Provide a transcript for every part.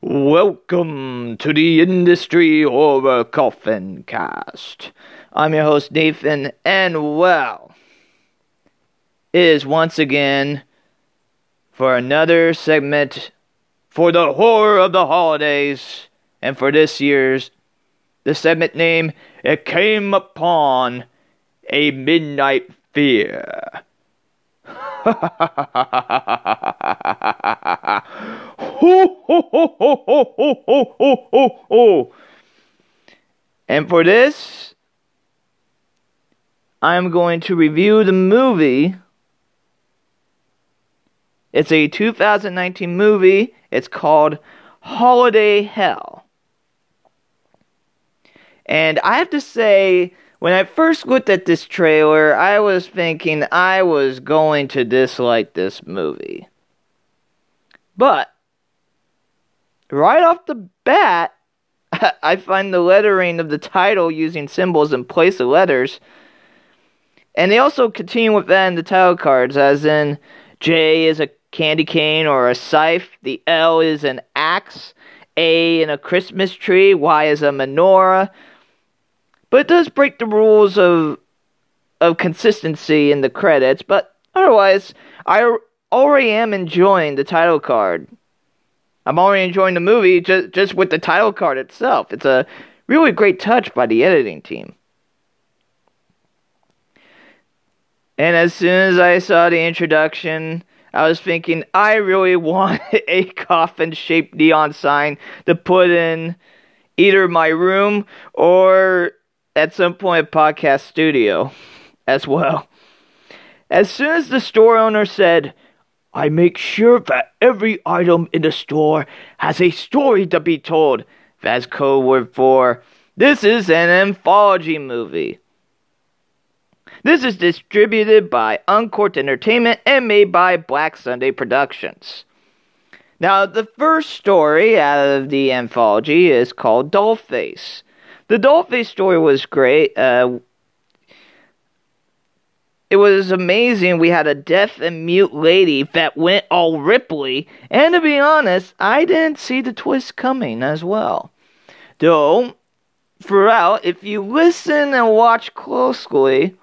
Welcome to the Industry Horror Coffin Cast. I'm your host, Nathan, and well, it is once again for another segment for the horror of the holidays, and for this year's, the segment name, It Came Upon a Midnight Fear. And for this, I'm going to review the movie. It's a 2019 movie. It's called Holiday Hell. And I have to say, when I first looked at this trailer, I was thinking I was going to dislike this movie. But, right off the bat, I find the lettering of the title using symbols in place of letters. And they also continue with that in the title cards, as in J is a candy cane or a scythe, the L is an axe, A in a Christmas tree, Y is a menorah, but it does break the rules of of consistency in the credits, but otherwise, I already am enjoying the title card. I'm already enjoying the movie just just with the title card itself. It's a really great touch by the editing team. And as soon as I saw the introduction, I was thinking I really want a coffin shaped neon sign to put in either my room or at some point podcast studio as well. As soon as the store owner said, I make sure that every item in the store has a story to be told. That's code word for this is an anthology movie. This is distributed by Uncorked Entertainment and made by Black Sunday Productions. Now, the first story out of the anthology is called Dollface. The Dollface story was great. Uh, it was amazing. We had a deaf and mute lady that went all Ripley, and to be honest, I didn't see the twist coming as well. Though, throughout, if you listen and watch closely,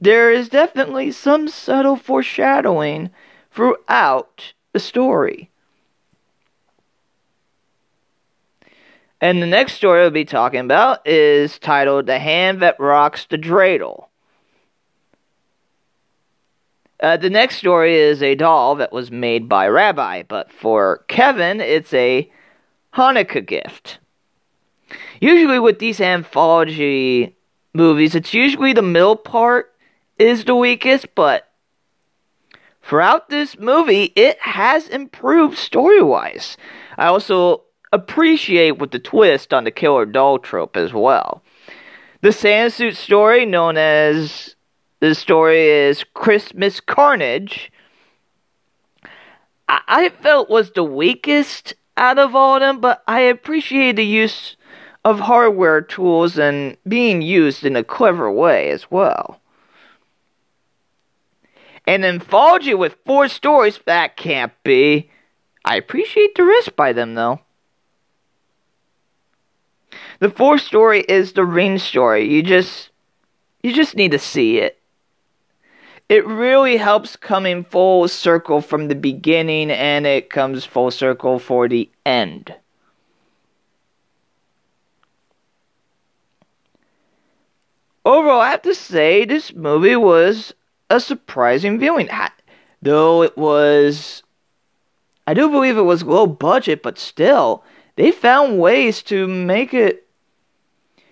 there is definitely some subtle foreshadowing throughout the story. And the next story we'll be talking about is titled The Hand That Rocks the Dreidel. Uh, the next story is a doll that was made by Rabbi, but for Kevin, it's a Hanukkah gift. Usually, with these anthology movies, it's usually the middle part is the weakest, but throughout this movie, it has improved story wise. I also appreciate with the twist on the killer doll trope as well. The Sandsuit story, known as the story is Christmas Carnage, I, I felt was the weakest out of all of them, but I appreciate the use of hardware tools and being used in a clever way as well. An anthology with four stories, that can't be. I appreciate the risk by them though. The fourth story is the ring story. You just you just need to see it. It really helps coming full circle from the beginning and it comes full circle for the end. Overall, I have to say this movie was a surprising viewing. Though it was I do believe it was low budget, but still, they found ways to make it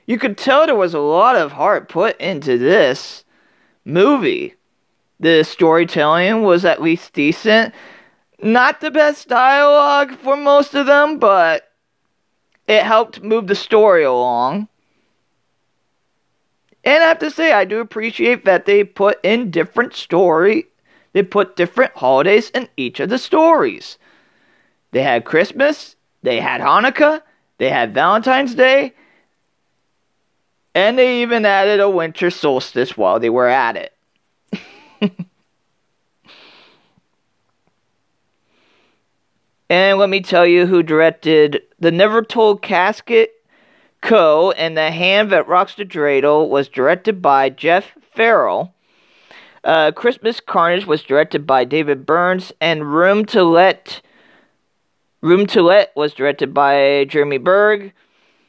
you could tell there was a lot of heart put into this movie. The storytelling was at least decent. Not the best dialogue for most of them, but it helped move the story along. And I have to say, I do appreciate that they put in different story. They put different holidays in each of the stories. They had Christmas, they had Hanukkah, they had Valentine's Day, and they even added a winter solstice while they were at it. And let me tell you who directed The Never Told Casket Co. and The Hand That Rocks the Dreidel was directed by Jeff Farrell. Uh, Christmas Carnage was directed by David Burns, and Room to Let Room to Let was directed by Jeremy Berg.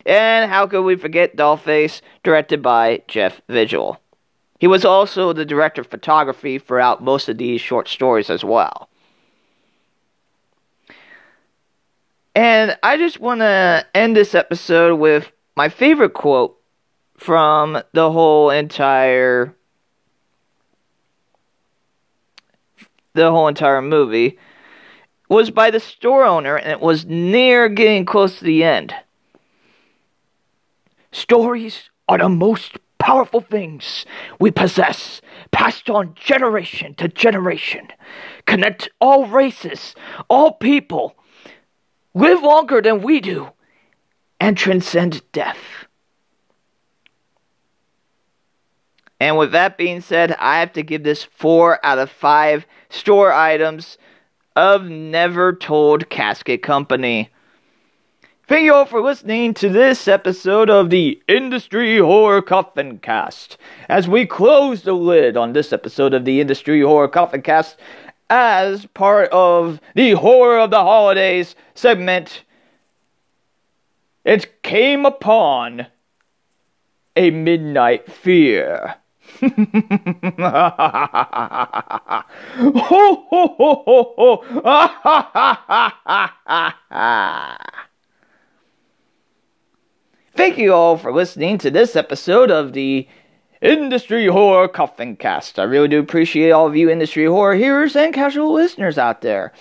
And how could we forget Dollface, directed by Jeff Vigil. He was also the director of photography throughout most of these short stories as well. And I just want to end this episode with my favorite quote from the whole entire the whole entire movie was by the store owner and it was near getting close to the end. Stories are the most powerful things we possess, passed on generation to generation, connect all races, all people, live longer than we do, and transcend death. And with that being said, I have to give this 4 out of 5 store items of Never Told Casket Company. Thank you all for listening to this episode of the Industry Horror Coffin Cast. As we close the lid on this episode of the Industry Horror Coffin Cast, as part of the Horror of the Holidays segment, it came upon a midnight fear. ho ho ho ho ho! Thank you all for listening to this episode of the Industry Horror Coffin Cast. I really do appreciate all of you industry horror hearers and casual listeners out there.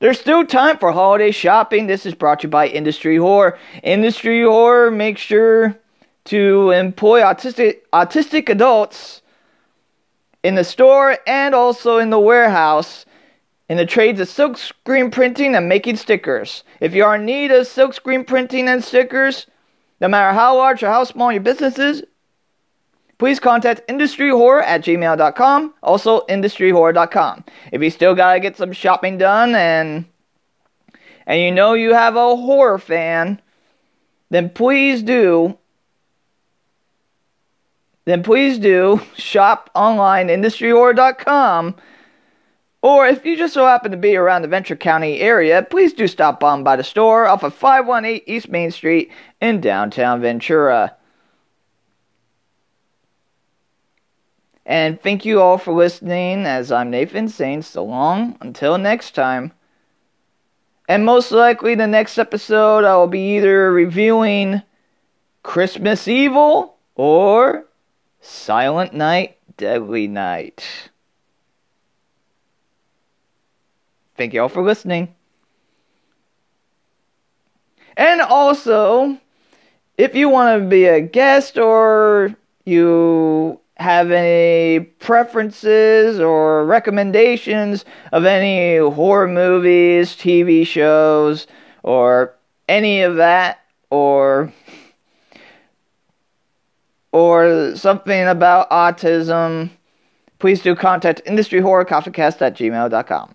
There's still time for holiday shopping. This is brought to you by Industry Horror. Industry Horror makes sure to employ autistic autistic adults in the store and also in the warehouse in the trades of silk screen printing and making stickers. If you are in need of silk screen printing and stickers, no matter how large or how small your business is, please contact industryhorror at gmail.com, also industryhorror.com. If you still gotta get some shopping done and and you know you have a horror fan, then please do then please do shop online industryhorror.com or if you just so happen to be around the Ventura County area, please do stop on by the store off of 518 East Main Street in downtown Ventura. And thank you all for listening as I'm Nathan saying so long until next time. And most likely the next episode I will be either reviewing Christmas Evil or Silent Night, Deadly Night. Thank you all for listening. And also, if you want to be a guest or you have any preferences or recommendations of any horror movies, TV shows, or any of that, or or something about autism, please do contact industryhorrorcoffincast at gmail.com.